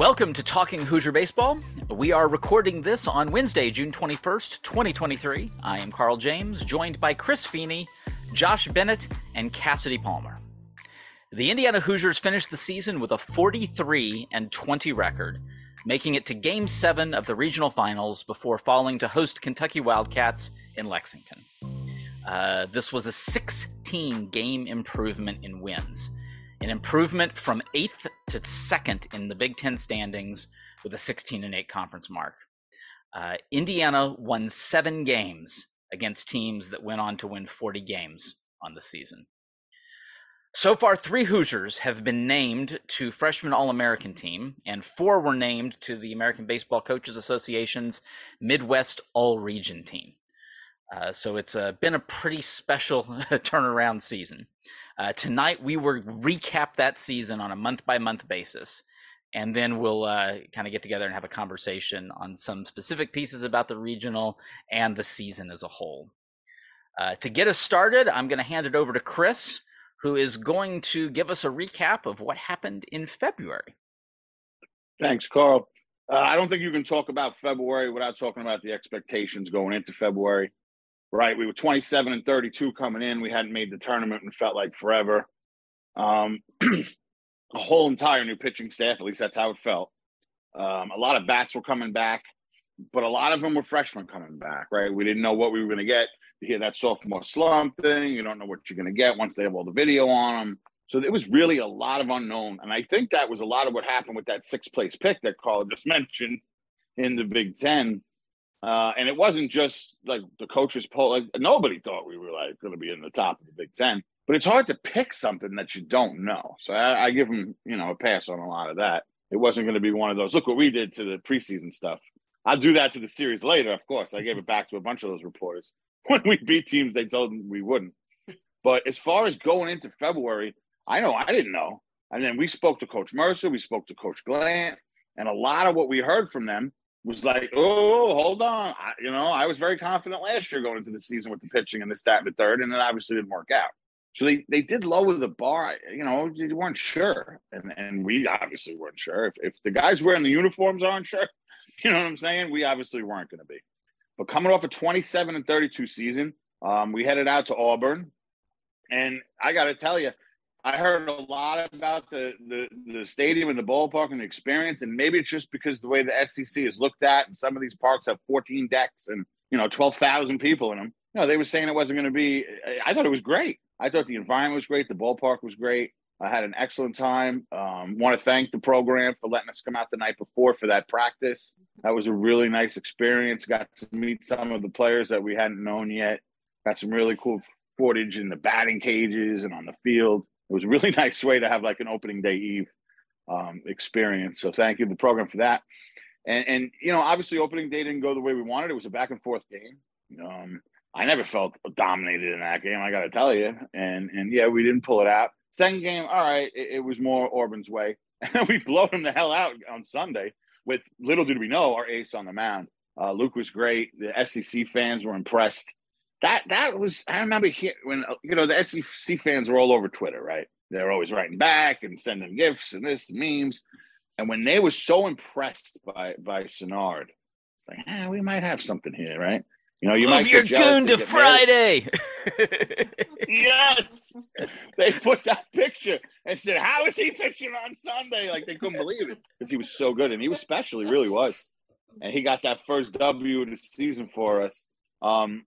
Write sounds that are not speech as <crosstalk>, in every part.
Welcome to Talking Hoosier Baseball. We are recording this on Wednesday, June 21st, 2023. I am Carl James, joined by Chris Feeney, Josh Bennett, and Cassidy Palmer. The Indiana Hoosiers finished the season with a 43 and 20 record, making it to Game 7 of the regional finals before falling to host Kentucky Wildcats in Lexington. Uh, this was a 16 game improvement in wins an improvement from eighth to second in the Big Ten standings with a 16 and 8 conference mark. Uh, Indiana won seven games against teams that went on to win 40 games on the season. So far, three Hoosiers have been named to Freshman All American team, and four were named to the American Baseball Coaches Association's Midwest All Region team. Uh, so it's uh, been a pretty special <laughs> turnaround season. Uh, tonight, we will recap that season on a month by month basis. And then we'll uh, kind of get together and have a conversation on some specific pieces about the regional and the season as a whole. Uh, to get us started, I'm going to hand it over to Chris, who is going to give us a recap of what happened in February. Thanks, Carl. Uh, I don't think you can talk about February without talking about the expectations going into February right? We were 27 and 32 coming in. We hadn't made the tournament and felt like forever. Um, <clears throat> a whole entire new pitching staff, at least that's how it felt. Um, a lot of bats were coming back, but a lot of them were freshmen coming back, right? We didn't know what we were going to get. You hear that sophomore slump thing. You don't know what you're going to get once they have all the video on them. So it was really a lot of unknown. And I think that was a lot of what happened with that sixth place pick that Carl just <laughs> mentioned in the Big Ten. Uh, and it wasn't just like the coaches poll. Like, nobody thought we were like going to be in the top of the Big Ten. But it's hard to pick something that you don't know. So I, I give them, you know, a pass on a lot of that. It wasn't going to be one of those. Look what we did to the preseason stuff. I'll do that to the series later. Of course, I gave it back to a bunch of those reporters <laughs> when we beat teams they told them we wouldn't. But as far as going into February, I know I didn't know. And then we spoke to Coach Mercer, we spoke to Coach Glant, and a lot of what we heard from them was like, oh, hold on. I, you know, I was very confident last year going into the season with the pitching and the stat and the third, and it obviously didn't work out. So they, they did lower the bar. You know, they weren't sure, and and we obviously weren't sure. If if the guys wearing the uniforms aren't sure, <laughs> you know what I'm saying? We obviously weren't going to be. But coming off a 27 and 32 season, um, we headed out to Auburn, and I got to tell you, I heard a lot about the, the the stadium and the ballpark and the experience, and maybe it's just because the way the SEC is looked at, and some of these parks have 14 decks and you know 12,000 people in them. You know, they were saying it wasn't going to be. I thought it was great. I thought the environment was great. The ballpark was great. I had an excellent time. Um, want to thank the program for letting us come out the night before for that practice. That was a really nice experience. Got to meet some of the players that we hadn't known yet. Got some really cool footage in the batting cages and on the field it was a really <laughs> nice way to have like an opening day eve um, experience. So thank you the program for that. And, and you know, obviously, opening day didn't go the way we wanted. It was a back and forth game. Um, I never felt dominated in that game. I got to tell you. And and yeah, we didn't pull it out. Second game, all right, it, it was more Auburn's way, and <laughs> we blow him the hell out on Sunday. With little did we know, our ace on the mound. Uh, Luke was great. The SEC fans were impressed that that was I remember here when you know the SEC fans were all over Twitter, right? They're always writing back and sending gifts and this memes. And when they were so impressed by by Sinnard, it's like, ah, we might have something here, right? You know, you Move might your goon to Friday. <laughs> yes, they put that picture and said, "How is he pitching on Sunday?" Like they couldn't believe it because he was so good and he was special. He really was, and he got that first W of the season for us. Um,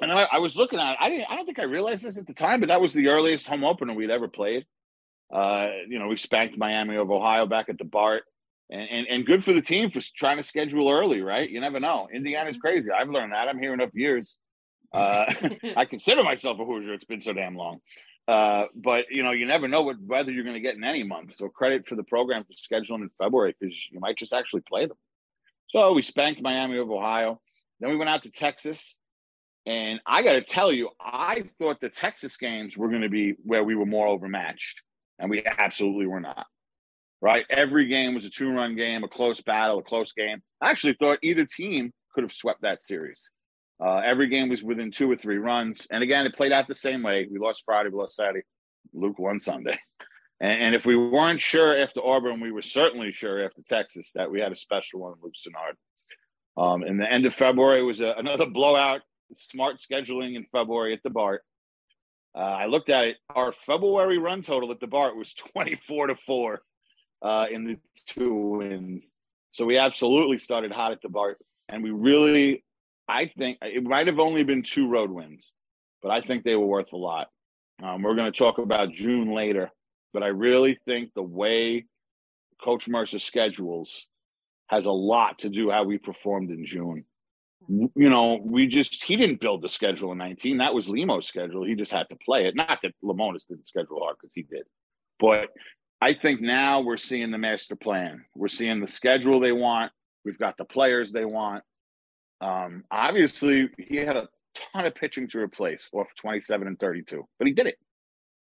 and I, I, was looking at it. I didn't. I don't think I realized this at the time, but that was the earliest home opener we'd ever played. Uh, you know, we spanked Miami of Ohio back at the Bart, and, and and good for the team for trying to schedule early. Right? You never know. Indiana's crazy. I've learned that. I'm here enough years. Uh, <laughs> I <laughs> consider myself a Hoosier. It's been so damn long. Uh, but you know, you never know what weather you're going to get in any month. So credit for the program for scheduling in February because you might just actually play them. So we spanked Miami of Ohio. Then we went out to Texas and I got to tell you, I thought the Texas games were going to be where we were more overmatched, and we absolutely were not. Right? Every game was a two run game, a close battle, a close game. I actually thought either team could have swept that series. Uh, every game was within two or three runs. And again, it played out the same way. We lost Friday, we lost Saturday. Luke won Sunday. <laughs> And, and, if we weren't sure after Auburn, we were certainly sure after Texas that we had a special one Luke Sinnard. Um, the end of February was a, another <laughs> blowout, smart scheduling in February at the BART. Uh, I looked at it. Our February run total at the BART was <laughs> 24 to 4 uh, in the two wins. So we absolutely started hot at the BART. And we really, I think it might have only been two road wins, but I think they were worth a lot. Um, we're going to talk about June later, but I really think the way Coach Mercer schedules has a lot to do how we performed in June. You know, we just he didn't build the schedule in 19. That was Lemo's schedule. He just had to play it. Not that Lemonis didn't schedule hard because he did. But I think now we're seeing the master plan. We're seeing the schedule they want. We've got the players they want. Um, obviously, he had a ton of pitching to replace off 27 and 32, but he did it.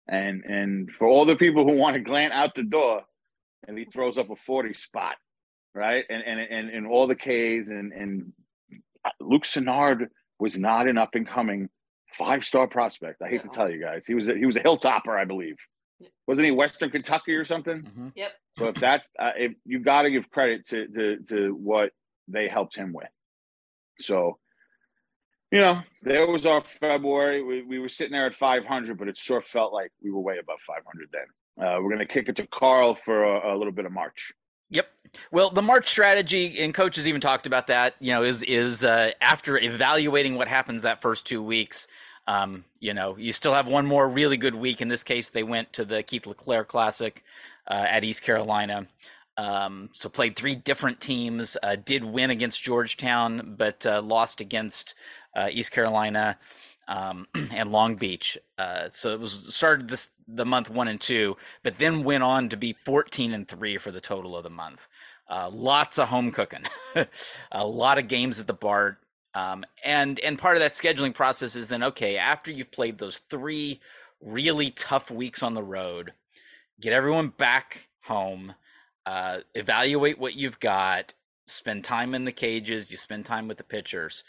And and for all the people who want to glance out the door, and he throws up a 40 spot, right? And and and, and all the Ks and and Luke Sinnard was not an up and coming five star prospect. I hate to tell you guys, he was a, he was a hilltopper, I believe. Wasn't he Western Kentucky or something? Mm-hmm. Yep. So if that's uh, if you got to give credit to to to what they helped him with. So, you know, there was our February. We, we were sitting there at 500, but it sure felt like we were way above 500 then. Uh, we're going to kick it to Carl for a, a little bit of March. Yep. Well, the March strategy, and coaches even talked about that. You know, is is uh, after evaluating what happens that first two weeks. Um, you know, you still have one more really good week. In this case, they went to the Keith LeClair Classic uh, at East Carolina. Um, so played three different teams. Uh, did win against Georgetown, but uh, lost against uh, East Carolina um, <clears throat> and Long Beach. Uh, so it was started this the month one and two, but then went on to be 14 and three for the total of the month. Uh, lots of home cooking, <laughs> a lot of games at the Bart, Um, and and part of that scheduling process is then okay after you've played those three really tough weeks on the road, get everyone back home, uh, evaluate what you've got, spend time in the cages, you spend time with the pitchers.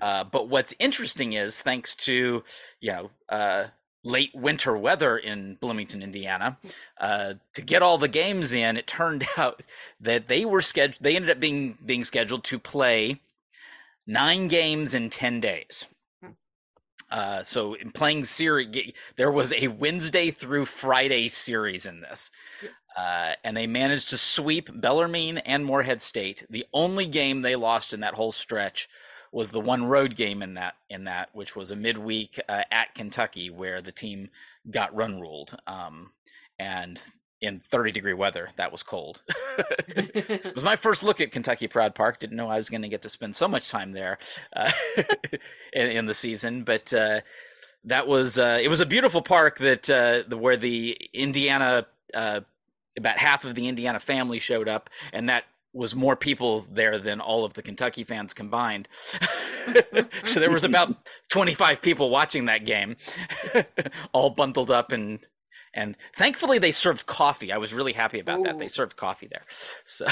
Uh, but what's interesting is thanks to you know uh, late winter weather in Bloomington, Indiana, uh, to get all the games in, it turned <laughs> out that they were scheduled. They ended up being being scheduled to play nine games in ten days. Uh, so in playing series, there was a Wednesday through Friday series in this. Uh, and they managed to sweep Bellarmine and Morehead State. The only game they lost in that whole stretch was the one road game in that in that which was a midweek uh, at Kentucky where the team got run ruled. Um, and in 30 degree weather that was cold. <laughs> It was my first look at kentucky proud park. Didn't know i was going to get to spend so much time there uh, <laughs> in, in, the season. But uh, that was uh, it was a beautiful park that uh, where the indiana about half of the indiana family showed up and that was more people there than all of the Kentucky fans combined. <laughs> so there was about <laughs> 25 people watching that game, <laughs> all bundled up and and thankfully they served coffee. I was really happy about Ooh. that. They served coffee there. So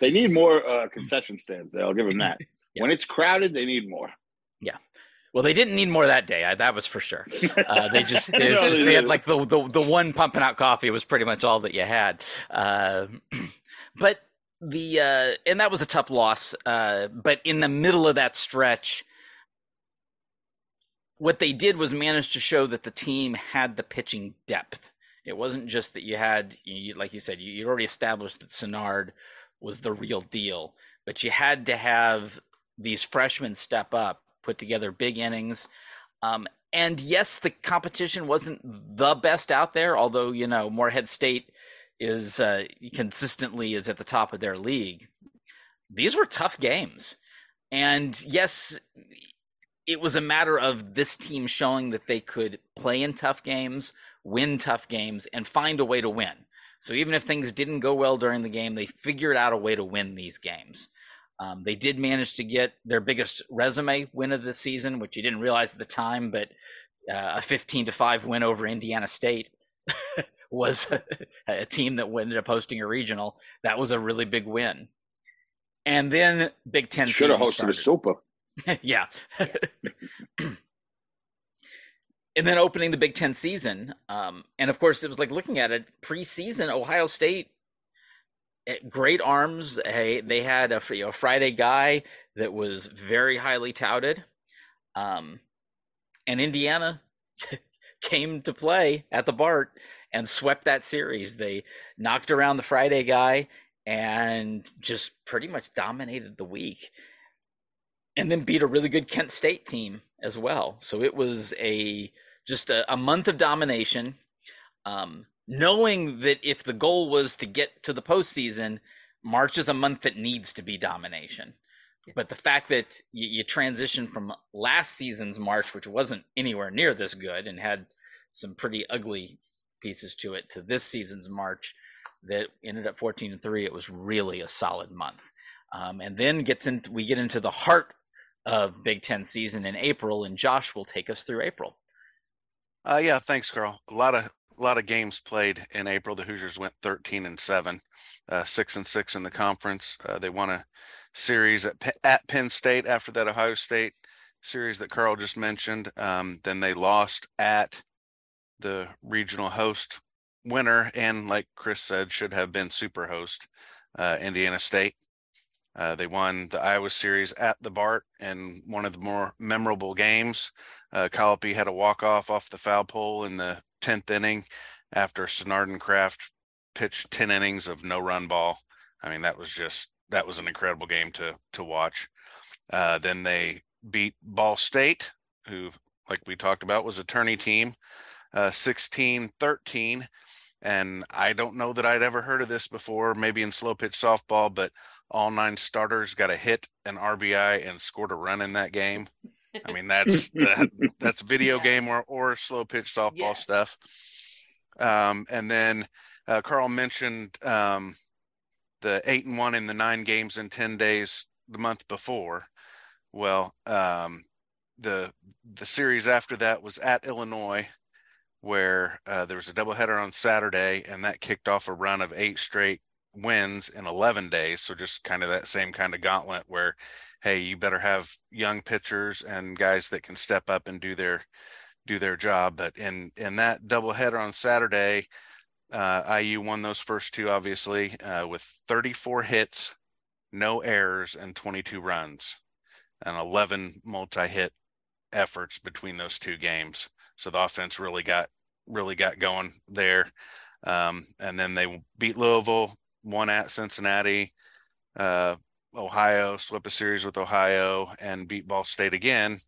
they need more uh, concession stands. There, I'll give them that. Yeah. When it's crowded, they need more. Yeah. Well, they didn't need more that day. I, that was for sure. Uh, they <laughs> just, they, no, just, they had like the, the the one pumping out coffee was pretty much all that you had. Uh, <clears throat> but the uh, and that was a tough loss. Uh, but in the middle of that stretch, what they did was manage to show that the team had the pitching depth. It wasn't just that you had, you, like you said, you, you already established that Sinnard was the real deal, but you had to have these freshmen step up, put together big innings. Um, and yes, the competition wasn't the best out there, although, you know, Morehead State is uh, consistently is at the top of their league. These were tough games, and yes, it was a matter of this team showing that they could play in tough games, win tough games, and find a way to win. So even if things didn't go well during the game, they figured out a way to win these games. Um, they did manage to get their biggest resume win of the season, which you didn't realize at the time, but uh, a 15 to 5 win over Indiana State <laughs> was <laughs> a team that ended up hosting a regional. That was a really big win. And then Big Ten should have hosted started. a super. <laughs> yeah. <clears throat> and then opening the Big Ten season, um, and of course it was like looking at it preseason. Ohio State, great arms. Hey, they had a you know, Friday guy that was very highly touted, um, and Indiana <laughs> came to play at the Bart and swept that series. They knocked around the Friday guy and just pretty much dominated the week, and then beat a really good Kent State team as well. So it was a just a, a month of domination. Um, knowing that if the goal was to get to the postseason, March is a month that needs to be domination. But the fact that you, you transition from last season's March, which wasn't anywhere near this good and had some pretty ugly pieces to it, to this season's March that ended up 14 and 3, it was really a solid month. Um, and then gets into we get into the heart of Big Ten season in April, and Josh will take us through April. Uh, yeah, thanks, Carl. A lot of a lot of games played in April. The Hoosiers went 13 and seven, uh, six and six in the conference. Uh, they won a series at at Penn State after that Ohio State series that Carl just mentioned. Um, then they lost at the regional host winner, and like Chris said, should have been super host uh, Indiana State. Uh, they won the Iowa series at the Bart and one of the more memorable games. Uh, Colopy had a walk off off the foul pole in the 10th inning after Sonardencraft pitched 10 innings of no run ball. I mean, that was just that was an incredible game to to watch. Uh, then they beat Ball State, who, like we talked about, was a tourney team, uh, 16 13. And I don't know that I'd ever heard of this before, maybe in slow pitch softball, but all nine starters got a hit, an RBI, and scored a run in that game. I mean, that's that, <laughs> that's video yeah. game or, or slow pitch softball yeah. stuff. Um, and then uh, Carl mentioned um, the eight and one in the nine games in 10 days the month before. Well, um, the the series after that was at Illinois, where uh, there was a doubleheader on Saturday, and that kicked off a run of eight straight wins in 11 days. So just kind of that same kind of gauntlet where, hey, you better have young pitchers and guys that can step up and do their do their job. But in in that doubleheader on Saturday, uh, IU won those first two, obviously, uh, with 34 hits, no errors, and 22 runs, and 11 multi-hit efforts between those two games. So the offense really got really got going there. Um, and then they beat Louisville won at Cincinnati, uh, Ohio, swept a series with Ohio, and beat Ball State again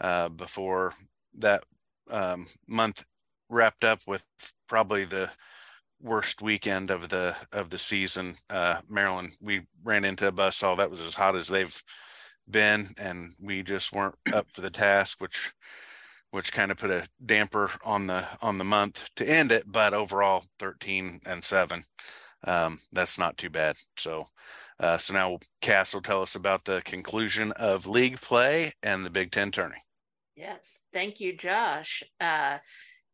uh, before that um, month wrapped up with probably the worst weekend of the of the season. Uh, Maryland, we ran into a bus all that was as hot as they've been, and we just weren't up for the task, which which kind of put a damper on the on the month to end it. But overall, thirteen and seven um, that's not too bad. So, uh, so now Cass will tell us about the conclusion of league play and the Big Ten tourney. Yes, thank you, Josh. Uh,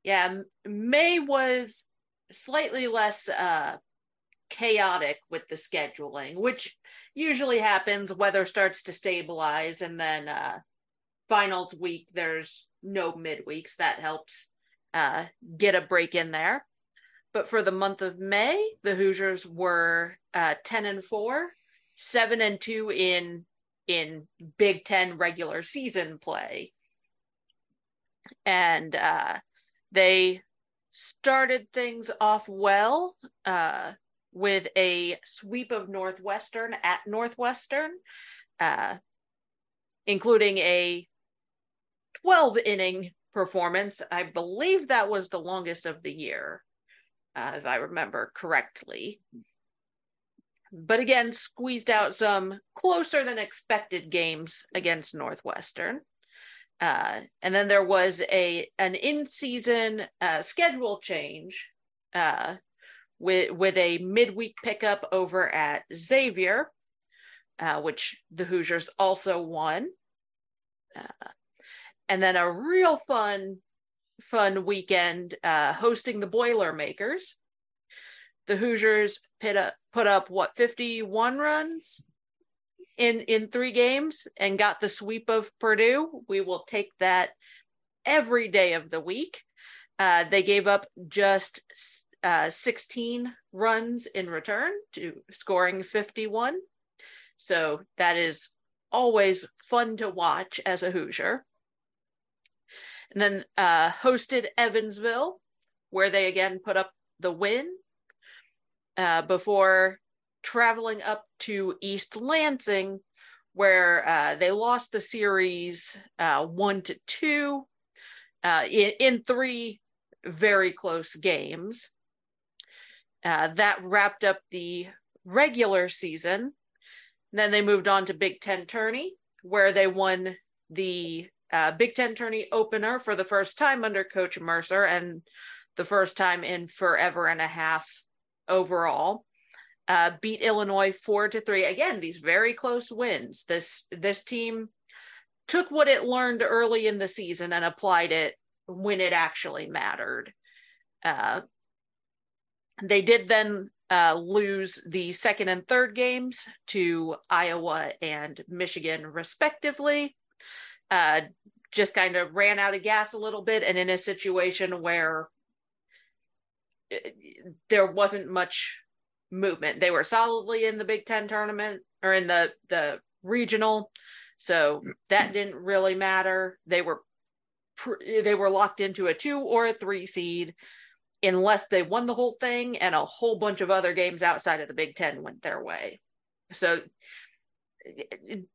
yeah, May was slightly less uh, chaotic with the scheduling, which usually happens. Weather starts to stabilize, and then uh, finals week there's no midweeks. That helps uh, get a break in there. But for the month of May, the Hoosiers were uh, 10 and 4, 7 and 2 in in Big 10 regular season play. And uh, they started things off well uh, with a sweep of Northwestern at Northwestern, uh, including a 12 inning performance. I believe that was the longest of the year uh, if I remember correctly. But again, squeezed out some closer than expected games against Northwestern. Uh, and then there was a an in-season uh, schedule change uh, with with a midweek pickup over at Xavier, uh, which the Hoosiers also won. Uh, and then a real fun fun weekend uh, hosting the Boilermakers. The Hoosiers put up, put up what 51 runs in in three games and got the sweep of Purdue. We will take that every day of the week. Uh, they gave up just uh, 16 runs in return to scoring 51. So that is always fun to watch as a Hoosier. And then uh, hosted Evansville, where they again put up the win uh, before traveling up to East Lansing, where uh, they lost the series uh, one to two uh, in, in three very close games. Uh, that wrapped up the regular season. Then they moved on to Big Ten Tourney, where they won the uh, Big Ten Tourney opener for the first time under Coach Mercer and the first time in forever and a half overall. Uh, beat Illinois four to three. Again, these very close wins. This this team took what it learned early in the season and applied it when it actually mattered. Uh, they did then uh, lose the second and third games to Iowa and Michigan, respectively. Uh, just kind of ran out of gas a little bit, and in a situation where uh, there wasn't much movement, they were solidly in the Big Ten tournament or in the the regional, so that didn't really matter. They were they were locked into a two or a three seed unless they won the whole thing and a whole bunch of other games outside of the Big Ten went their way. So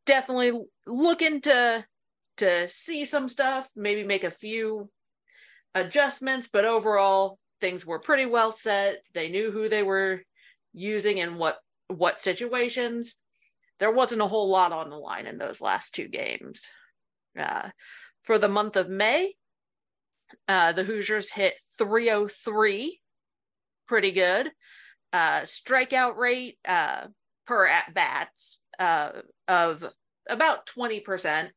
definitely looking to to see some stuff, maybe make a few adjustments, but overall things were pretty well set. They knew who they were using and what what situations. There wasn't a whole lot on the line in those last two games. Uh, for the month of May, uh, the Hoosiers hit 303, pretty good. Uh, strikeout rate uh, per at bats uh, of about 20%.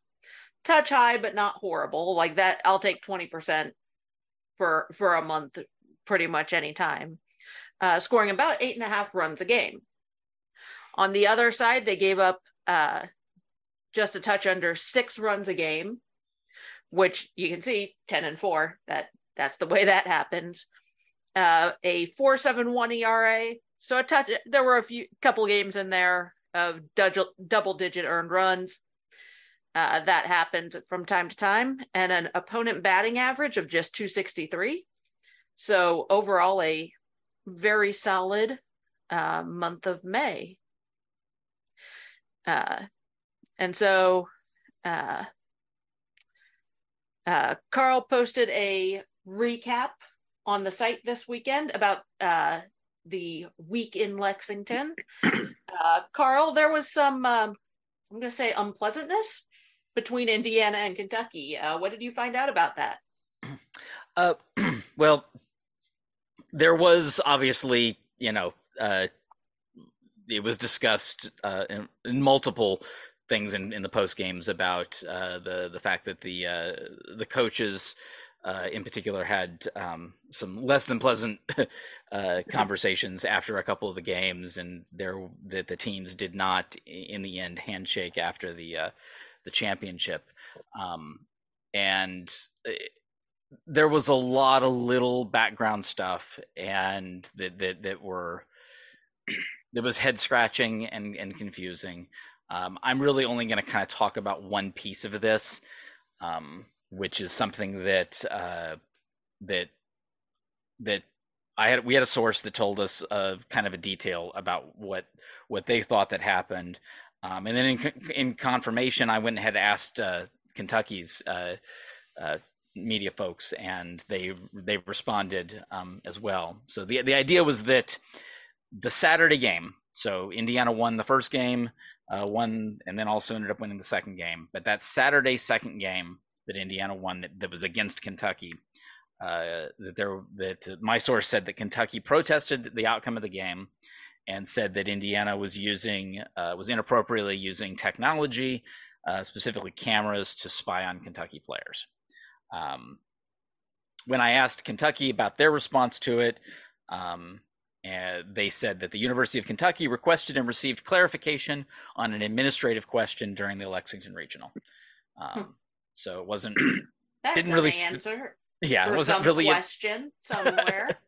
Touch high, but not horrible. Like that, I'll take 20% for for a month, pretty much any time. Uh, scoring about eight and a half runs a game. On the other side, they gave up uh, just a touch under six runs a game which you can see 10 and 4 that that's the way that happens uh, a 471 era so a touch there were a few couple games in there of double digit earned runs uh, that happened from time to time and an opponent batting average of just 263 so overall a very solid uh, month of may. Uh, and so uh, uh, Carl posted a recap on the site this weekend about uh, the week in Lexington. <clears throat> Uh, Carl, there was some, um, I'm going to say, unpleasantness between Indiana and Kentucky. Uh, what did you find out about that? <clears throat> Uh, <clears throat> well, there was obviously, you know, uh, it was discussed in, in multiple things in, in the post games about uh, the the fact that the uh, the coaches uh, in particular had um, some less than pleasant <laughs> uh, conversations after a couple of the games, and there that the teams did not in the end handshake after the uh, the championship, um, and uh, there was a lot of little background stuff and that that that were <clears throat> that was head scratching and and confusing. Um, I'm really only going to kind of talk about one piece of this, um, which is something that uh, that that I had. We had a source that told us uh, kind of a detail about what what they thought that happened, um, and then in, in confirmation, I went and had asked uh, Kentucky's uh, uh, media folks, and they they responded um, as well. So the the idea was that the Saturday game. So Indiana won the first game uh, won and then also ended up winning the second game. But that Saturday second game that Indiana won that, that was against Kentucky, uh, that there that my source said that Kentucky protested the outcome of the game and said that Indiana was using uh, was inappropriately using technology, uh, specifically cameras, to spy on Kentucky players. Um, when I asked Kentucky about their response to it, um, they said that the University of Kentucky requested and received clarification on an administrative question during the Lexington Regional. Um, so it wasn't <clears throat> didn't an really answer. Yeah, it wasn't really. A, question somewhere.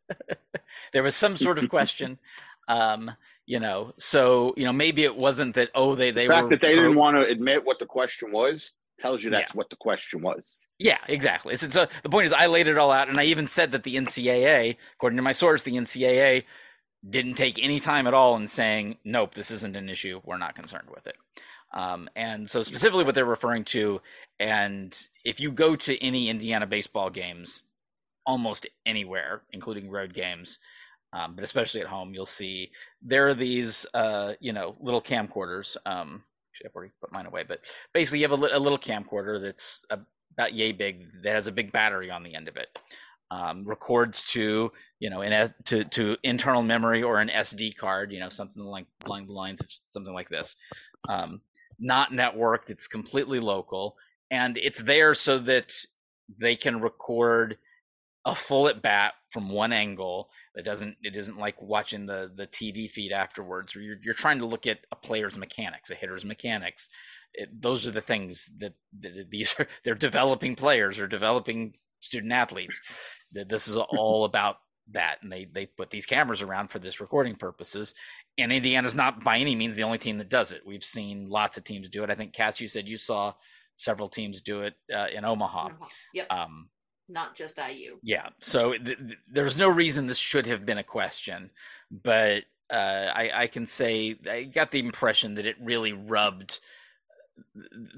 <laughs> there was some sort of question. <laughs> um, you know, so you know maybe it wasn't that. Oh, they they the fact were that they pro- didn't want to admit what the question was tells you that's what the question was. Yeah, exactly. So, so the point is, I laid it all out, and I even said that the NCAA, according to my source, the NCAA didn't take any time at all in saying, "Nope, this isn't an issue. We're not concerned with it." Um, and so, specifically, what they're referring to, and if you go to any Indiana baseball games, almost anywhere, including road games, um, but especially at home, you'll see there are these, uh, you know, little camcorders. Um, actually, I've already put mine away, but basically, you have a, li- a little camcorder that's about yay big that has a big battery on the end of it. Um, records to you know to to internal memory or an SD card, you know something like along the lines of something like this. Um, not networked; it's completely local, and it's there so that they can record a full at bat from one angle. That doesn't it isn't like watching the the TV feed afterwards, where you're you're trying to look at a player's mechanics, a hitter's mechanics. It, those are the things that, that these are. <laughs> They're developing players or developing student athletes. That this is all about that, and they they put these cameras around for this recording purposes. And Indiana's not by any means the only team that does it. We've seen lots of teams do it. I think Cass, you said you saw several teams do it uh, in Omaha. Uh-huh. Yep. Um, Not just IU. yeah, so th- th- there's no reason this should have been a question, but uh, I, I can say I got the impression that it really rubbed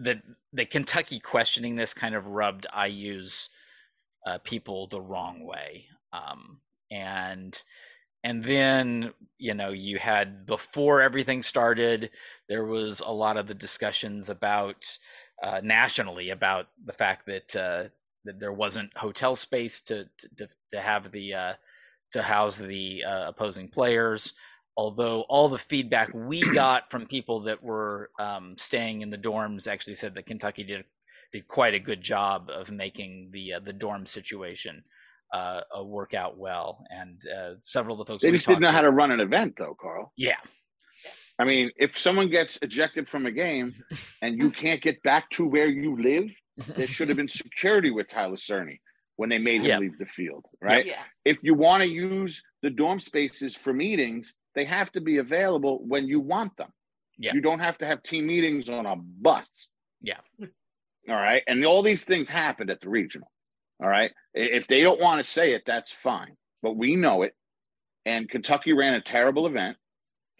that the Kentucky questioning this kind of rubbed IU's uh, people the wrong way, um, and and then you know you had before everything started, there was a lot of the discussions about uh, nationally about the fact that uh, that there wasn't hotel space to to to have the uh, to house the uh, opposing players. Although all the feedback we <clears throat> got from people that were um, staying in the dorms actually said that Kentucky did did quite a good job of making the uh, the dorm situation uh, work out well, and uh, several of the folks They just didn't know talked how to run an event, though, Carl. Yeah, I mean, if someone gets ejected from a game and you <laughs> can't get back to where you live, there should have <laughs> been security with Tyler Cerny when they made him Yeah. leave the field, right? Yeah. If you want to use the dorm spaces for meetings, they have to be available when you want them. Yeah. You don't have to have team meetings on a bus. Yeah. All right. And all these things happened at the regional. All right. If they don't want to say it, that's fine. But we know it. And Kentucky ran a terrible event.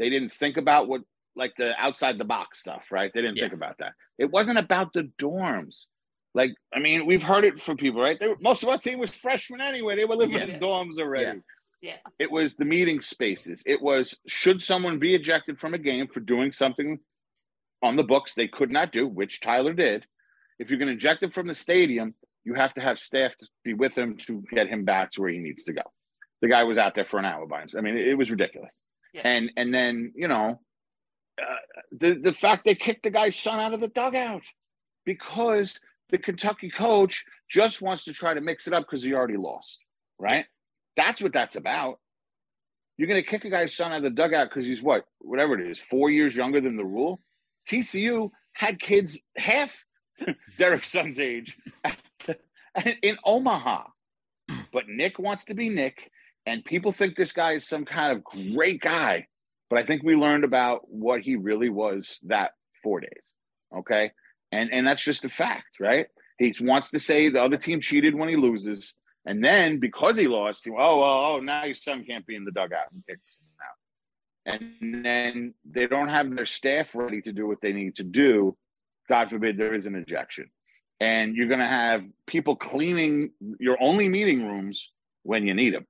They didn't think about what, like the outside the box stuff, right? They didn't Yeah. think about that. It wasn't about the dorms. Like, I mean, we've heard it from people, right? They were, most of our team was freshmen anyway. They were living Yeah. in dorms already. Yeah. It was the meeting spaces. It was should someone be ejected from a game for doing something on the books they could not do, which Tyler did. If you're going to eject him from the stadium, you have to have staff to be with him to get him back to where he needs to go. The guy was out there for an hour by himself. I mean, it, was ridiculous. Yeah. And and then you know, uh, the the fact they kicked the guy's son out of the dugout because the Kentucky coach just wants to try to mix it up because he already lost. Right? That's what that's about. You're going to kick a guy's son out of the dugout because he's what, whatever it is, four years younger than the rule. TCU had kids half <laughs> Derek's son's age <laughs> in Omaha. But Nick wants to be Nick, and people think this guy is some kind of great guy. But I think we learned about what he really was that four days. Okay. And and that's just a fact, right? He wants to say the other team cheated when he loses. And then because he lost, he, oh, well, oh, now your son can't be in the dugout and him out. And then they don't have their staff ready to do what they need to do. God forbid there is an ejection. And you're going to have people cleaning your only meeting rooms when you need them.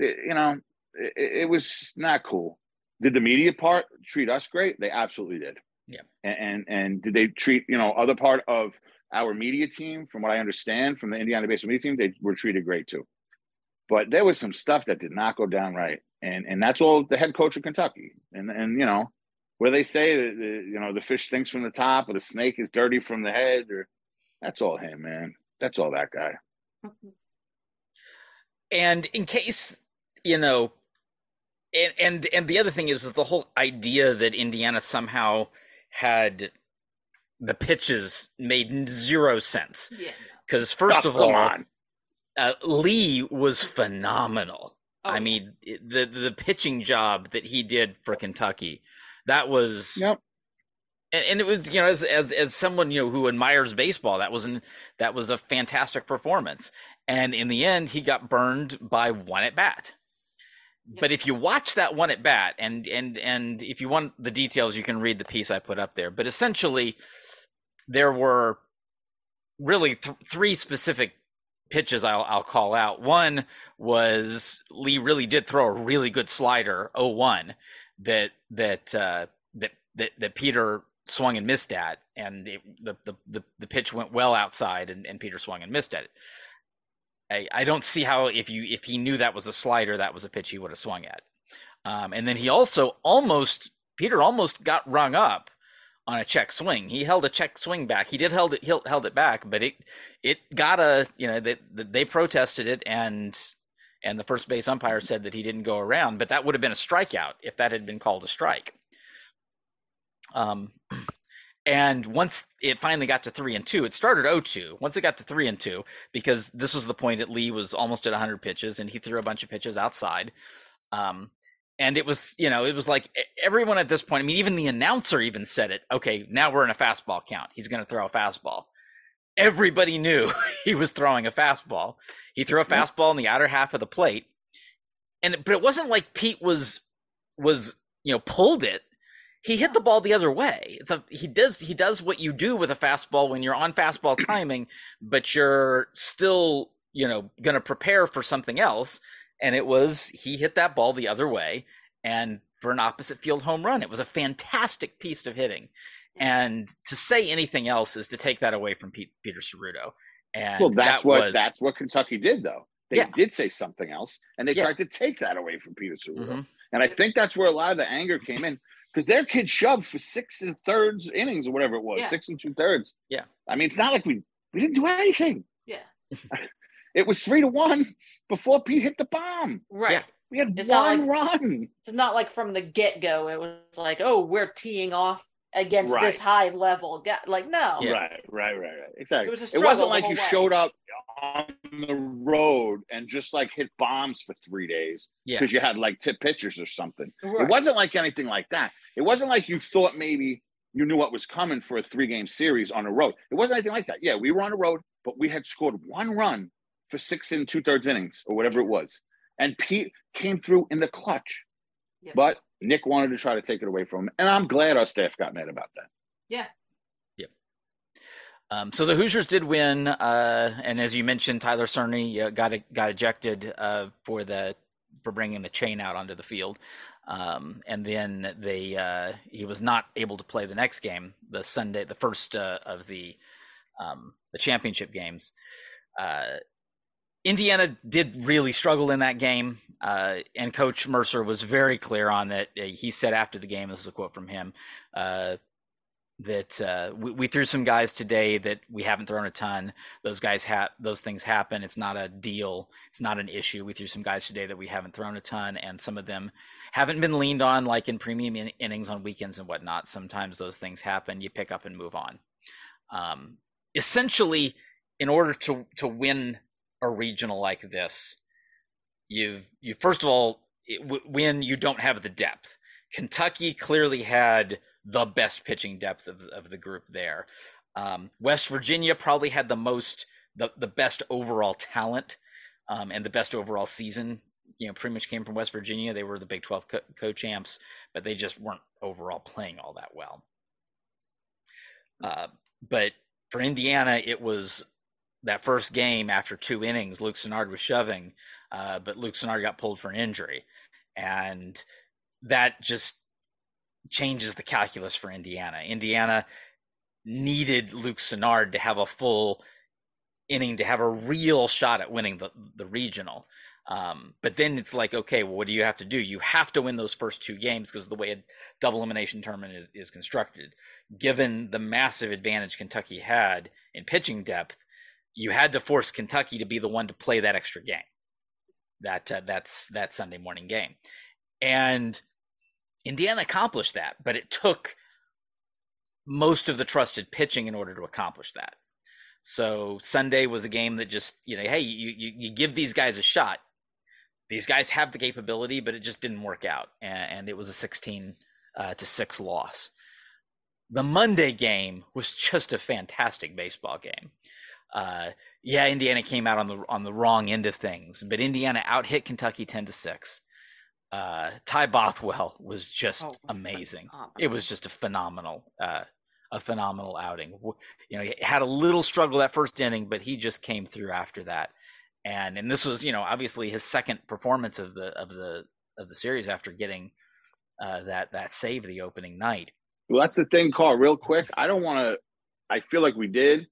It- you know, it, it was not cool. Did the media part treat us great? They absolutely did. Yeah. And, and and did they treat you know other part of our media team? From what I understand from the Indiana baseball media team, they were treated great too. But there was some stuff that did not go down right, and and that's all the head coach of Kentucky. And and you know where they say that the, you know the fish stinks from the top, or the snake is dirty from the head, or that's all him, man. That's all that guy. Mm-hmm. and in case you know and and and the other thing is is the whole idea that indiana somehow had the pitches made zero sense Yeah. Because first Oh, of all, on. uh, Lee was phenomenal. Oh, I mean, the the pitching job that he did for Kentucky, that was Yep. and, and it was you know as as as someone you know who admires baseball that was an that was a fantastic performance and in the end he got burned by one at bat but if you watch that one at bat and and and if you want the details you can read the piece i put up there. But essentially there were really th- three specific pitches I'll, I'll call out. One was lee really did throw a really good slider 01 that that uh that that, that peter swung and missed at, and it, the, the the the pitch went well outside, and, and Peter swung and missed at it. I, I don't see how if you if he knew that was a slider, that was a pitch he would have swung at. Um, and then he also almost Peter almost got rung up on a check swing. He held a check swing back. He did held it held, held it back, but it it got a you know they they protested it and and the first base umpire said that he didn't go around, but that would have been a strikeout if that had been called a strike. Um, and once it finally got to three and two, it started 0-2. Once it got to three and two, because this was the point that Lee was almost at 100 pitches, and he threw a bunch of pitches outside. Um, and it was, you know, it was like everyone at this point. I mean, even the announcer even said it. Okay, now we're in a fastball count. He's going to throw a fastball. Everybody knew <laughs> he was throwing a fastball. He threw a fastball in the outer half of the plate, and but it wasn't like Pete was was you know pulled it he hit the ball the other way. It's a he does he does what you do with a fastball when you're on fastball <clears throat> timing, but you're still you know going to prepare for something else. And it was he hit that ball the other way, and for an opposite field home run. It was a fantastic piece of hitting. And to say anything else is to take that away from Pete, Peter Serruto. And Well, that's that what was, that's what Kentucky did, though. They Yeah. did say something else, and they Yeah. tried to take that away from Peter Serruto. Mhm. And I think that's where a lot of the anger came in because their kid shoved for six and thirds innings or whatever it was, Yeah. six and two thirds. Yeah. I mean, it's not like we we didn't do anything. Yeah. <laughs> It was three to one before Pete hit the bomb. Right. Yeah. We had It's not one run. It's not like from the get go, it was like, oh, we're teeing off against Right. this high level guy. Like, no. Yeah. Right, right, right, right. Exactly. It was a it wasn't like you way. showed up on the road and just like hit bombs for three days Yeah. because you had like tip pitchers or something. Right. It wasn't like anything like that. It wasn't like you thought maybe you knew what was coming for a three game series on the road. It wasn't anything like that. Yeah, we were on the road, but we had scored one run for six and two thirds innings or whatever it was. And Pete came through in the clutch. Yeah. But Nick wanted to try to take it away from him. And I'm glad our staff got mad about that. Yeah. Um, so the Hoosiers did win, uh, and as you mentioned, Tyler Cerny uh, got got ejected uh, for the for bringing the chain out onto the field, um, and then they uh, he was not able to play the next game, the Sunday, the first uh, of the um, the championship games. Indiana did really struggle in that game, uh, and Coach Mercer was very clear on that. Uh, He said after the game, this is a quote from him. Uh, that uh, we, we threw some guys today that we haven't thrown a ton. Those guys have those things happen. It's not a deal. It's not an issue. We threw some guys today that we haven't thrown a ton, and some of them haven't been leaned on, like in premium in- innings on weekends and whatnot. Sometimes those things happen. You pick up and move on. Um, essentially, in order to to win a regional like this, you've you first of all it, w- when you don't have the depth. Kentucky clearly had the best pitching depth of, of the group there. Um, West Virginia probably had the most, the, the best overall talent um, and the best overall season. You know, pretty much came from West Virginia. They were the Big 12 co- co-champs, but they just weren't overall playing all that well. Uh, but for Indiana, it was that first game after two innings. Luke Sinnard was shoving, uh, but Luke Sinnard got pulled for an injury, and that just changes the calculus for Indiana. Indiana needed Luke Sinnard to have a full inning to have a real shot at winning the the regional. Um, but then it's like, okay, well, what do you have to do? You have to win those first two games because the way a double elimination tournament is, is constructed, given the massive advantage Kentucky had in pitching depth, you had to force Kentucky to be the one to play that extra game. That uh, that's that Sunday morning game, and Indiana accomplished that, but it took most of the trusted pitching in order to accomplish that. So Sunday was a game that just, you know, hey, you, you, you give these guys a shot. These guys have the capability, but it just didn't work out. And, and it was a 16 uh, to 6 loss. The Monday game was just a fantastic baseball game. Uh, yeah, Indiana came out on the on the wrong end of things, but Indiana out hit Kentucky 10 to 6. Uh, Ty Bothwell was just oh, amazing. Phenomenal. It was just a phenomenal uh, a phenomenal outing. You know, he had a little struggle that first inning, but he just came through after that. And and this was, you know, obviously his second performance of the of the of the series after getting uh, that that save the opening night. Well, that's the thing, Carl. Real quick, I don't want to. I feel like we did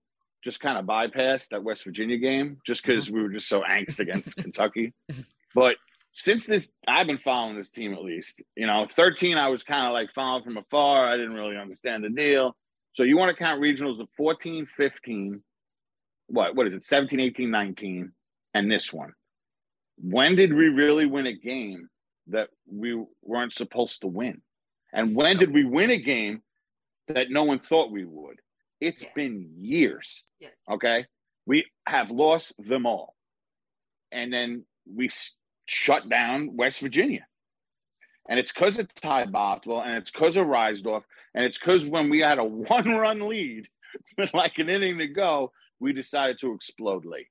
just kind of bypass that West Virginia game just because mm-hmm. we were just so angst against <laughs> Kentucky. <laughs> But since this, I've been following this team at least. You know, 13, I was kind of like following from afar. I didn't really understand the deal. So you want to count regionals of 14, 15, what what is it? 17, 18, 19, and this one. When did we really win a game that we weren't supposed to win? And when did we win a game that no one thought we would? It's yeah. been years. Yeah. Okay. We have lost them all. And then we shut down West Virginia. And it's because of Ty Bothwell and it's because of Risedorph and it's because when we had a one run lead <laughs> with like an inning to go, we decided to explode late.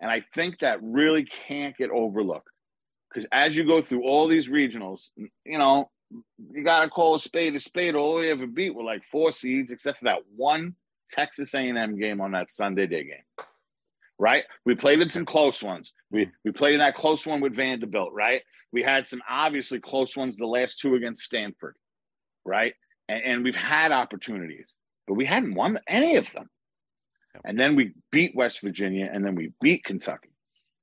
And I think that really can't get overlooked because as you go through all these regionals, you know, you got to call a spade a spade. All we ever beat were like four seeds, except for that one Texas A&M game on that Sunday day game. Right? We played in some close ones. We we played in that close one with Vanderbilt. Right? We had some obviously close ones. The last two against Stanford. Right? and, and we've had opportunities, but we hadn't won any of them. And then we beat West Virginia, and then we beat Kentucky.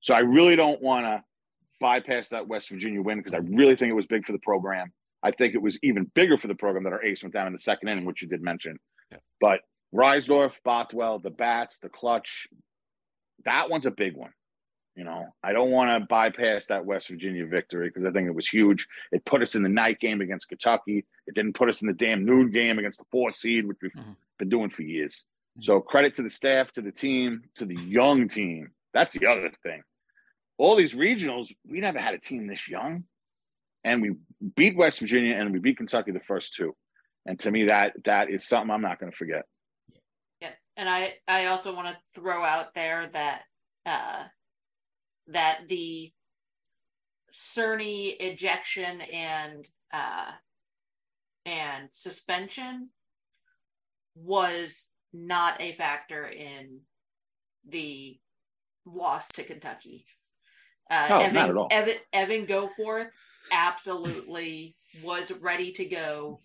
So I really don't want to bypass that West Virginia win because I really think it was big for the program. I think it was even bigger for the program that our ace went down in the second inning, which you did mention. Yep. But Risedorph, Bothwell, the bats, the clutch, that one's a big one. You know, I don't want to bypass that West Virginia victory because I think it was huge. It put us in the night game against Kentucky. It didn't put us in the damn noon game against the four seed, which we've mm-hmm. been doing for years. Mm-hmm. So credit to the staff, to the team, to the young team. That's the other thing. All these regionals, we never had a team this young, and we beat West Virginia and we beat Kentucky the first two. And to me, that that is something I'm not going to forget. Yeah, and I I also want to throw out there that uh, that the Cerny ejection and uh, and suspension was not a factor in the loss to Kentucky. Uh, oh, Evan, not at all. Evan, Evan Goforth absolutely was ready to go.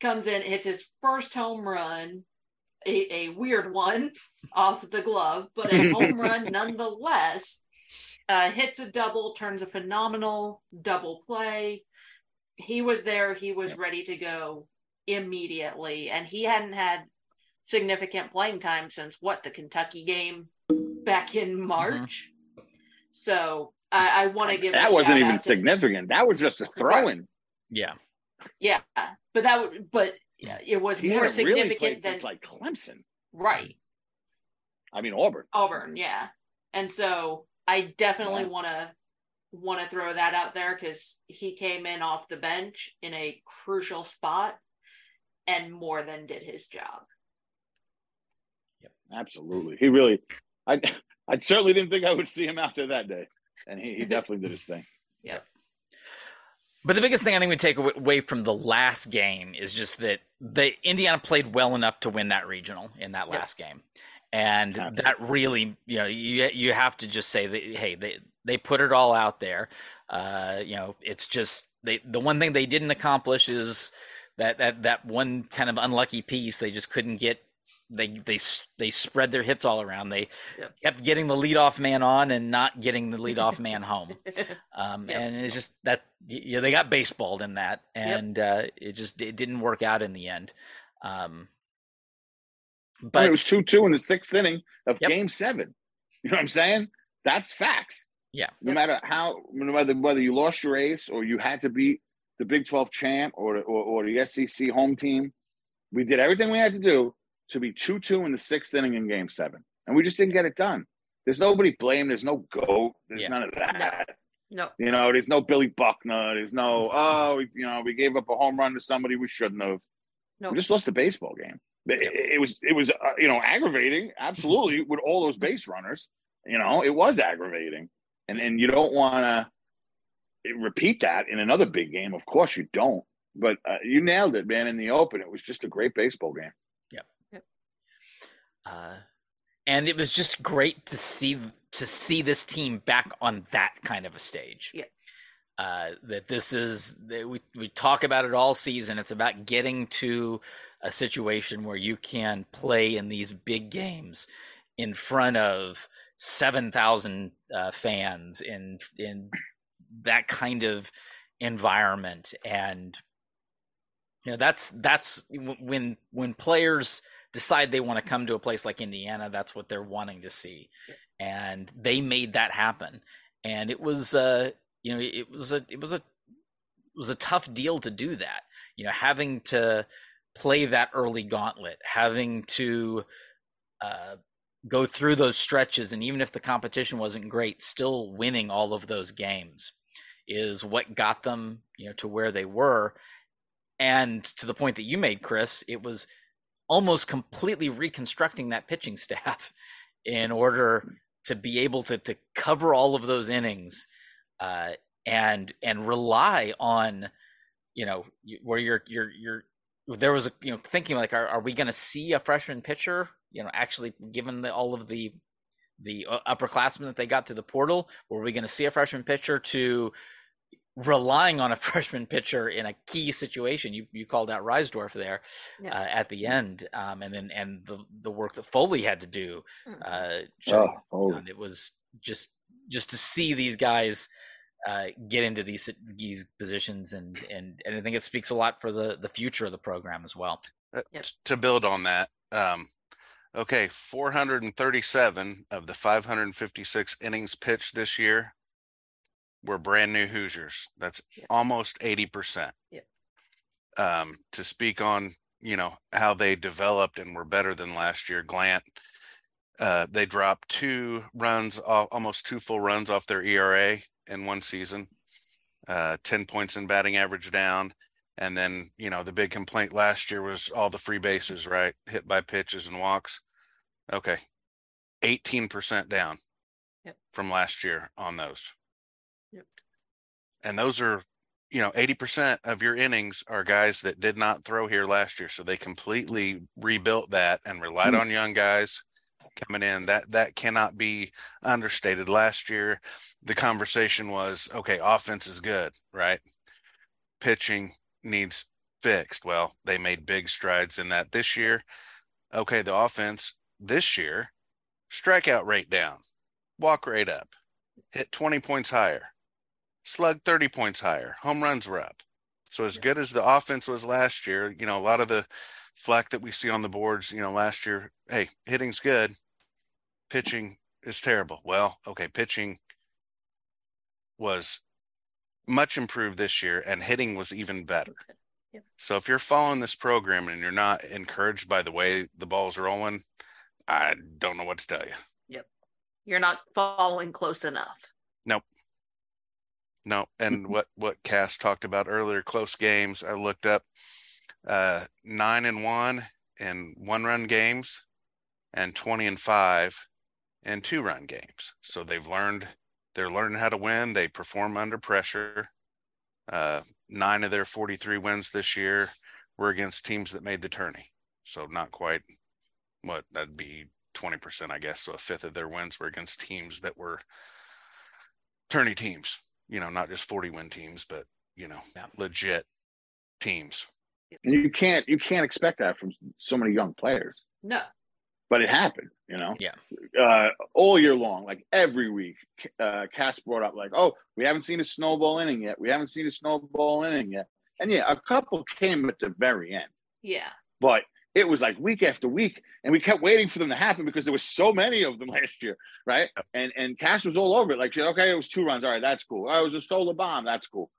Comes in, hits his first home run, a, a weird one off the glove, but a home <laughs> run nonetheless uh, hits a double, turns a phenomenal double play. He was there, he was ready to go immediately, and he hadn't had significant playing time since what the Kentucky game back in mm-hmm. March. Mm-hmm. So I, I want to give that wasn't even significant. That was just a throw in. Yeah, yeah, but that would, but yeah, it was he more significant really than like Clemson, right? I mean Auburn. Auburn, yeah, and so I definitely yeah. want to want to throw that out there because he came in off the bench in a crucial spot and more than did his job. Yep, absolutely. He really, I, <laughs> I certainly didn't think I would see him out there that day, and he, he <laughs> definitely did his thing. Yeah. But the biggest thing I think we take away from the last game is just that the Indiana played well enough to win that regional in that last yep. game and Absolutely. that really you know you you have to just say that hey they they put it all out there uh, you know it's just they the one thing they didn't accomplish is that that that one kind of unlucky piece they just couldn't get they they they spread their hits all around. They yep. kept getting the leadoff man on and not getting the leadoff <laughs> man home. Um, yep. And it's just that yeah, they got baseballed in that, and yep. uh, it just it didn't work out in the end. Um, but it was two two in the sixth inning of yep. Game Seven. You know what I'm saying? That's facts. Yeah. No yep. matter how, no matter whether you lost your ace or you had to beat the Big 12 champ or, or, or the SEC home team, we did everything we had to do to be 2 2 in the sixth inning in game seven. And we just didn't get it done. There's nobody blamed. There's no goat. There's Yeah. none of that. No. You know, there's no Billy Buckner. There's no, oh, you know, we gave up a home run to somebody we shouldn't have. No. We just lost a baseball game. It, it was, it was, uh, you know, aggravating. Absolutely, with all those base runners. You know, it was aggravating, and and you don't want to repeat that in another big game. Of course, you don't. But uh, you nailed it, man. In the open, it was just a great baseball game. Uh, and it was just great to see to see this team back on that kind of a stage. Yeah. Uh, that this is that we we talk about it all season. It's about getting to a situation where you can play in these big games in front of seven thousand uh, fans in in that kind of environment, and you know that's that's when when players decide they want to come to a place like Indiana, that's what they're wanting to see. And they made that happen. And it was uh you know, it was a it was a it was a tough deal to do that. You know, having to play that early gauntlet, having to uh go through those stretches and even if the competition wasn't great, still winning all of those games is what got them, you know, to where they were. And to the point that you made, Chris, it was almost completely reconstructing that pitching staff <laughs> in order to be able to to cover all of those innings uh, and and rely on you know where you're you're you're there was a you know thinking like are, are we going to see a freshman pitcher you know actually given the, all of the the upperclassmen that they got to the portal? Were we going to see a freshman pitcher to relying on a <laughs> freshman pitcher in a key situation. You you called out Risedorph there Yeah. uh, at the end, um, and then and the the work that Foley had to do. Mhm. Uh, Oh, shutting oh. it was just just to see these guys uh, get into these these positions, and and and I think it speaks a lot for the the future of the program as well. Uh, Yep. t- To build on that, um, okay, 437 of the 556 innings pitched this year were brand new Hoosiers. That's Yep. almost 80%. Yep. Um, to speak on, you know, how they developed and were better than last year, Glant, uh, they dropped two runs, al- almost two full runs off their ERA in one season, uh, 10 points in batting average down. And then, you know, the big complaint last year was all the free bases, right? Hit by pitches and walks. Okay. 18% down Yep. from last year on those. And those are, you know, 80% of your innings are guys that did not throw here last year. So they completely rebuilt that and relied Hmm. on young guys coming in. That that cannot be understated. Last year, the conversation was okay, offense is good, right? Pitching needs fixed. Well, they made big strides in that this year. Okay, the offense this year, strikeout rate down, walk rate up, hit 20 points higher, slug 30 points higher, home runs were up. So as good as the offense was last year, you know, a lot of the flack that we see on the boards, you know, last year, hey, hitting's good, pitching is terrible. Well, okay, pitching was much improved this year and hitting was even better. So if you're following this program and you're not encouraged by the way the ball's rolling, I don't know what to tell you. Yep. You're not following close enough. No, and what what Cass talked about earlier, close games. I looked up uh nine and one in one run games and 20 and five in two run games. So they've learned they're learning how to win. They perform under pressure. Uh nine of their 43 wins this year were against teams that made the tourney. So not quite what that'd be 20%, I guess. So a fifth of their wins were against teams that were tourney teams, you know, not just 40 win teams, but you know, Yeah. legit teams. And you can't you can't expect that from so many young players. No. But it happened, you know. Yeah. Uh, all year long, like every week, uh, Cass brought up like, "Oh, we haven't seen a snowball inning yet. We haven't seen a snowball inning yet." And yeah, a couple came at the very end, Yeah. but it was like week after week, and we kept waiting for them to happen because there was so many of them <laughs> last year, right? And and Cass was all over it. Like, shit, okay, it was two runs. All right, that's cool. Oh, it was a solar bomb. That's cool.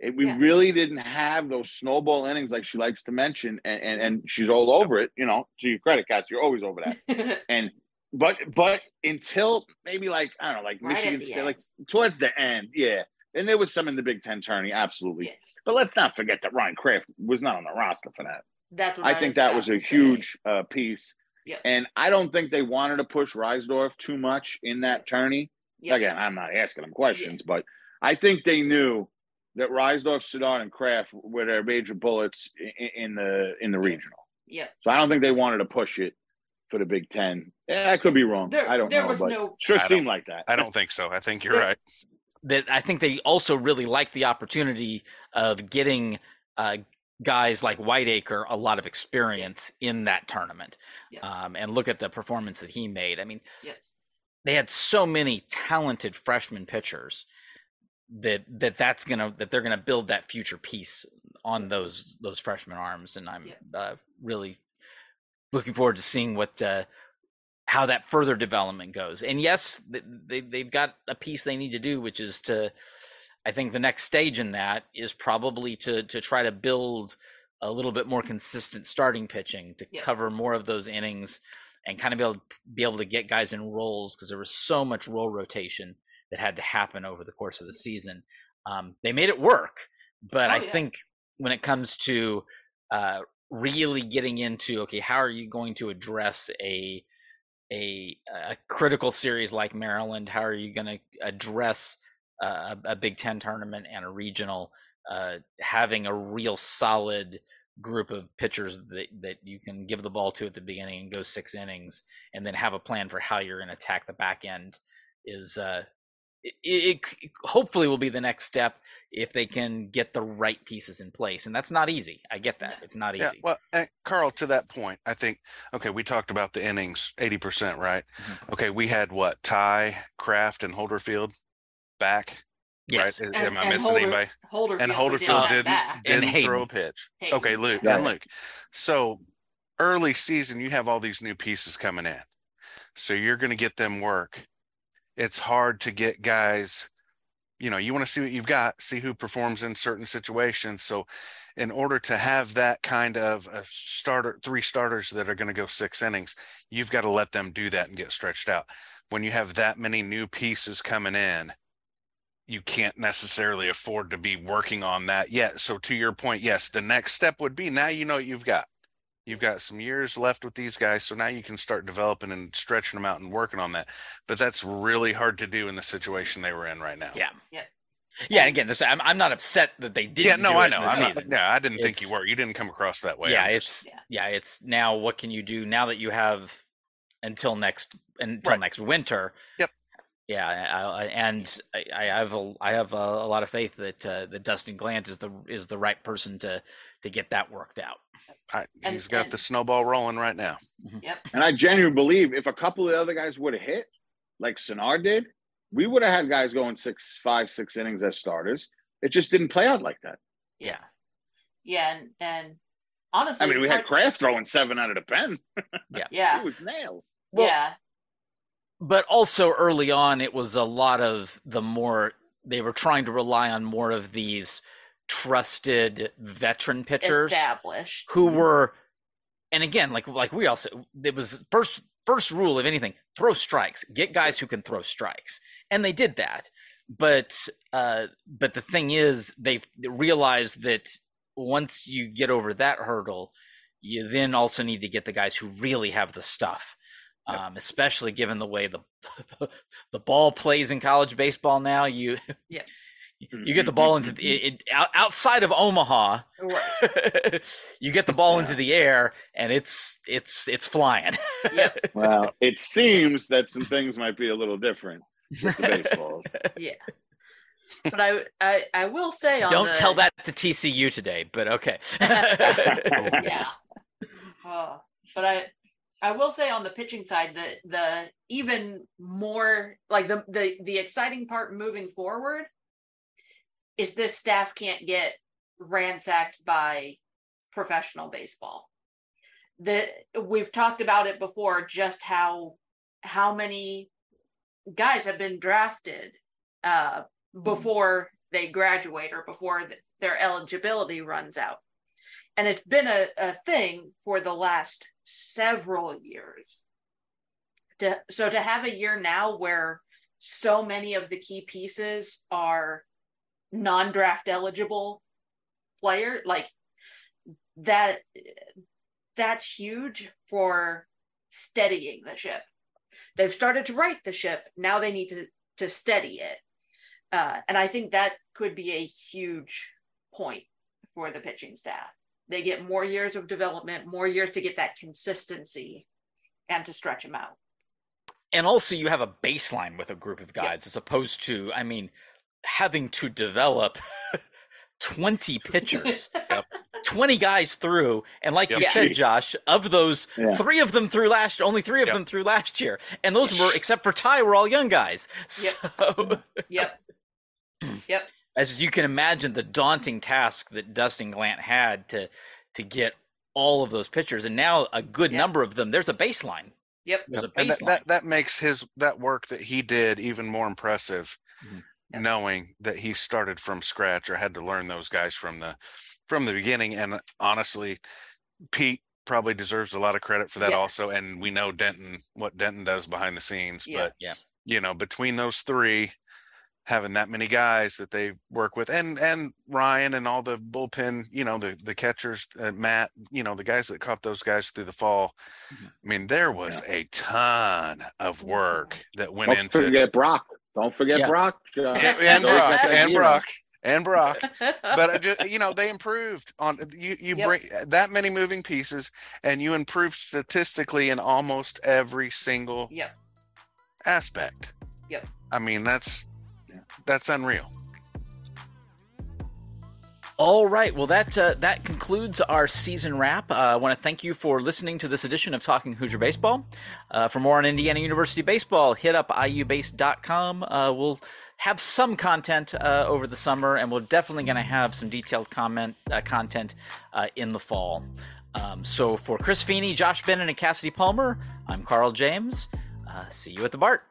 It, we Yeah. really didn't have those snowball innings like she likes to mention, and, and, and she's all over it. You know, to your credit, Cats, you're always over that. <laughs> And but but until maybe like I don't know, like Right Michigan State, end. like towards the end, yeah. And there was some in the Big Ten tourney, absolutely. Yeah. But let's not forget that Ryan Kraft was not on the roster for that. That's what I think that was a say. huge uh, piece. Yep. And I don't think they wanted to push Risedorph too much in that tourney. Yep. Again, I'm not asking them questions, but I think they knew that Risedorph, Sedon, and Kraft were their major bullets in, in the in the Yeah. regional. Yep. So I don't think they wanted to push it for the Big Ten. Yeah, I could be wrong. There- I don't there know. was but no- sure I seemed like that. I don't think so. I think you're There- right. that I think they also really liked the opportunity of getting uh, guys like Whiteacre a lot of experience in that tournament, Yeah. um, and look at the performance that he made. I mean, Yeah. they had so many talented freshman pitchers that that that's gonna that they're gonna build that future piece on those those freshman arms, and I'm Yeah. uh, really looking forward to seeing what. Uh, how that further development goes. And yes, th- they they've got a piece they need to do, which is to, I think the next stage in that is probably to to try to build a little bit more consistent starting pitching to Yeah. cover more of those innings and kind of be able be able to get guys in roles because there was so much role rotation that had to happen over the course of the season. Um, they made it work, but Oh, I yeah. think when it comes to uh, really getting into okay, how are you going to address a a, a critical series like Maryland? How are you going to address uh, a, a Big Ten tournament and a regional? Uh, having a real solid group of pitchers that, that you can give the ball to at the beginning and go six innings, and then have a plan for how you're going to attack the back end is uh, it, it, it hopefully will be the next step if they can get the right pieces in place, and that's not easy. I get that it's not Yeah, easy. well, and Carl, to that point, I think okay, we talked about the innings, eighty percent, right? Mhm. Okay, we had what Ty, Kraft, and Holderfield back, yes, right? And- Am I and missing Holder- anybody? Holderfield, And did Holderfield that didn't back. And didn't throw a pitch. Hayden, Okay, Luke yeah. and Luke. So early season, you have all these new pieces coming in, so you're going to get them work. It's hard to get guys. You know, you want to see what you've got, see who performs in certain situations. So, in order to have that kind of a starter, three starters that are going to go six innings, you've got to let them do that and get stretched out. When you have that many new pieces coming in, you can't necessarily afford to be working on that yet. So, to your point, yes, the next step would be now you know what you've got. You've got some years left with these guys, so now you can start developing and stretching them out and working on that. But that's really hard to do in the situation they were in right now. yeah, Yeah. yeah. And again, this I'm I'm not upset that they didn't. yeah, no, do I know. I'm not, season. yeah, I didn't think you were. You didn't come across that way. yeah, I'm just- it's Yeah. yeah, it's now. What can you do now that you have until next until Right. next winter? Yep. Yeah, I, I, and I, I have a I have a, a lot of faith that uh, that Dustin Glant is the is the right person to to get that worked out. I, And- he's got and- the snowball rolling right now. Yep. And I genuinely believe if a couple of the other guys would have hit, like Sinnard did, we would have had guys going six, five, six innings as starters. It just didn't play out like that. Yeah, Yeah, and and honestly, I mean, we had part- Kraft throwing seven out of the pen. Yeah, It was nails. Well- yeah, but also early on, it was a lot of the more they were trying to rely on more of these trusted veteran pitchers. established. who were and again like like we also it was first first rule of anything throw strikes get guys who can throw strikes and they did that but uh but the thing is they realized that once you get over that hurdle you then also need to get the guys who really have the stuff Yep. um especially given the way the <laughs> the ball plays in college baseball now you Yeah. <laughs> you get the ball into the, it, it, outside of Omaha Right. <laughs> you get the ball into the air and it's it's it's flying. Yep. Well, it seems that some things might be a little different with the baseballs. Yeah. But I, I, I will say on Don't the, tell that to TCU today, but okay. yeah. Oh, but I I will say on the pitching side that the even more like the the the exciting part moving forward is this staff can't get ransacked by professional baseball. That we've talked about it before just how how many guys have been drafted uh before they graduate or before their eligibility runs out. And it's been a, a thing for the last several years. To, so to have a year now where so many of the key pieces are non-draft eligible player like that that's huge for steadying the ship. They've started to right the ship. Now they need to to steady it. Uh, and i think that could be a huge point for the pitching staff they get more years of development more years to get that consistency and to stretch them out. And also you have a baseline with a group of guys as opposed to i mean having to develop <laughs> 20 <laughs> pitchers. Yep. 20 guys through and like yep. you said josh of those yeah. three of them through last year, only three of yep. them through last year. And those were except for ty were all young guys. So yep. <laughs> Yep as you can imagine the daunting task that dustin glant had to to get all of those pitchers and now a good number of them there's a baseline Yep. There's a baseline. That, that, that makes his that work that he did even more impressive mm-hmm knowing that he started from scratch or had to learn those guys from the from the beginning and honestly pete probably deserves a lot of credit for that yes. also and we know denton what denton does behind the scenes yeah. but yeah you know between those three having that many guys that they work with and and ryan and all the bullpen you know the the catchers uh, matt you know the guys that caught those guys through the fall mm-hmm. i mean there was yeah. a ton of work that went into. Don't into forget brock don't forget yeah. Brock. Uh, and, and Brock. And Brock. And Brock. <laughs> But just, you know, they improved on you you yep. bring that many moving pieces and you improve statistically in almost every single yep. aspect. Yep. I mean, that's that's unreal. All right. Well, that uh, that concludes our season wrap. Uh, I want to thank you for listening to this edition of Talking Hoosier Baseball. Uh, for more on Indiana University baseball, hit up iubase.com. Uh, we'll have some content uh, over the summer, and we're definitely going to have some detailed comment uh, content in the fall. Um, so for Chris Feeney, Josh Bennett, and Cassidy Palmer, I'm Carl James. see you at the BART.